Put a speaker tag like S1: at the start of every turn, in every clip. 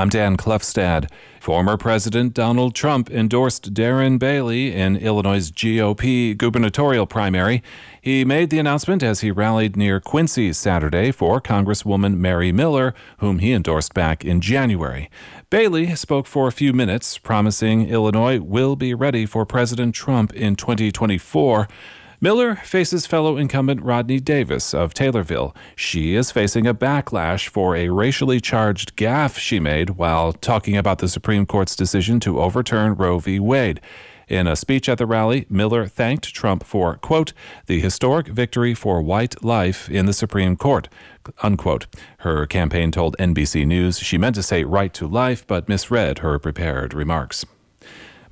S1: I'm Dan Klefstad. Former President Donald Trump endorsed Darren Bailey in Illinois' GOP gubernatorial primary. He made the announcement as he rallied near Quincy Saturday for Congresswoman Mary Miller, whom he endorsed back in January. Bailey spoke for a few minutes, promising Illinois will be ready for President Trump in 2024. Miller faces fellow incumbent Rodney Davis of Taylorville. She is facing a backlash for a racially charged gaffe she made while talking about the Supreme Court's decision to overturn Roe v. Wade. In a speech at the rally, Miller thanked Trump for, quote, the historic victory for white life in the Supreme Court, unquote. Her campaign told NBC News she meant to say right to life, but misread her prepared remarks.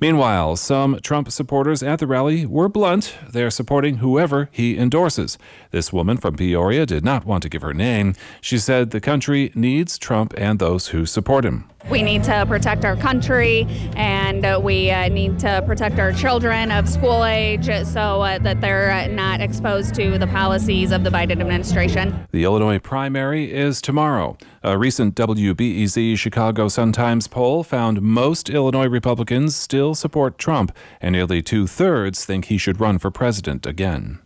S1: Meanwhile, some Trump supporters at the rally were blunt. They're supporting whoever he endorses. This woman from Peoria did not want to give her name. She said the country needs Trump and those who support him.
S2: We need to protect our country and uh, we uh, need to protect our children of school age so uh, that they're not exposed to the policies of the Biden administration.
S1: The Illinois primary is tomorrow. A recent WBEZ Chicago Sun-Times poll found most Illinois Republicans still support Trump, and nearly two thirds think he should run for president again.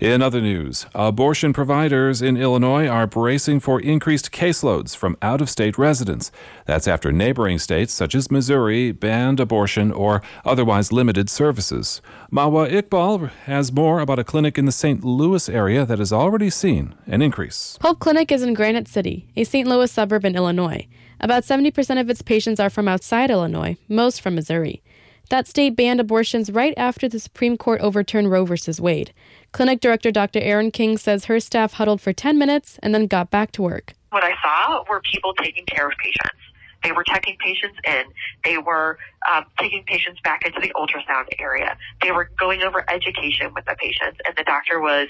S1: In other news, abortion providers in Illinois are bracing for increased caseloads from out of state residents. That's after neighboring states such as Missouri banned abortion or otherwise limited services. Mawa Iqbal has more about a clinic in the St. Louis area that has already seen an increase.
S3: Hope Clinic is in Granite City, a St. Louis suburb in Illinois. About 70% of its patients are from outside Illinois, most from Missouri. That state banned abortions right after the Supreme Court overturned Roe v. Wade. Clinic director Dr. Erin King says her staff huddled for 10 minutes and then got back to work.
S4: What I saw were people taking care of patients. They were checking patients in. They were um, taking patients back into the ultrasound area. They were going over education with the patients, and the doctor was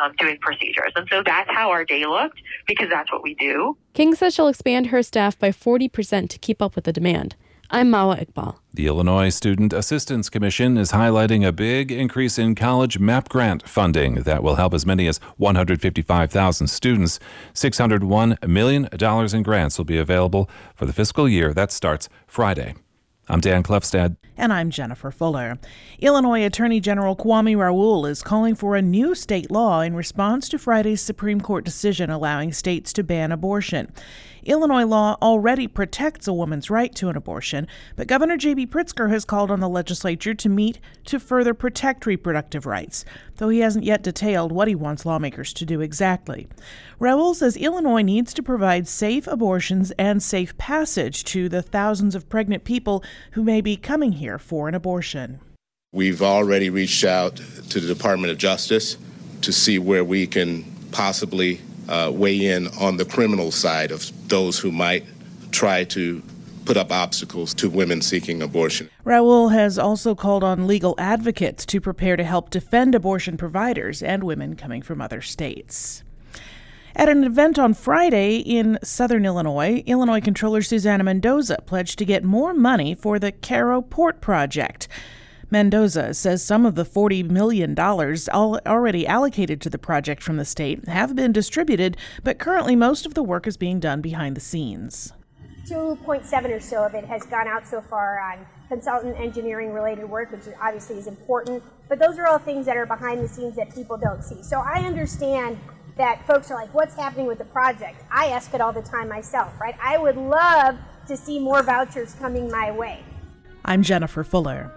S4: um, doing procedures. And so that's how our day looked because that's what we do.
S3: King says she'll expand her staff by 40% to keep up with the demand. I'm Mawa Iqbal.
S1: The Illinois Student Assistance Commission is highlighting a big increase in college MAP grant funding that will help as many as 155,000 students. $601 million in grants will be available for the fiscal year that starts Friday. I'm Dan Klefstad.
S5: And I'm Jennifer Fuller. Illinois Attorney General Kwame Raoul is calling for a new state law in response to Friday's Supreme Court decision allowing states to ban abortion. Illinois law already protects a woman's right to an abortion, but Governor J.B. Pritzker has called on the legislature to meet to further protect reproductive rights, though he hasn't yet detailed what he wants lawmakers to do exactly. Raoul says Illinois needs to provide safe abortions and safe passage to the thousands of pregnant people who may be coming here for an abortion.
S6: We've already reached out to the Department of Justice to see where we can possibly uh, weigh in on the criminal side of those who might try to put up obstacles to women seeking abortion.
S5: Raoul has also called on legal advocates to prepare to help defend abortion providers and women coming from other states. At an event on Friday in southern Illinois, Illinois Controller Susana Mendoza pledged to get more money for the Cairo Port Project. Mendoza says some of the $40 million already allocated to the project from the state have been distributed, but currently most of the work is being done behind the scenes.
S7: 2.7 or so of it has gone out so far on consultant engineering related work, which obviously is important. But those are all things that are behind the scenes that people don't see. So I understand that folks are like, what's happening with the project? I ask it all the time myself, right? I would love to see more vouchers coming my way.
S5: I'm Jennifer Fuller.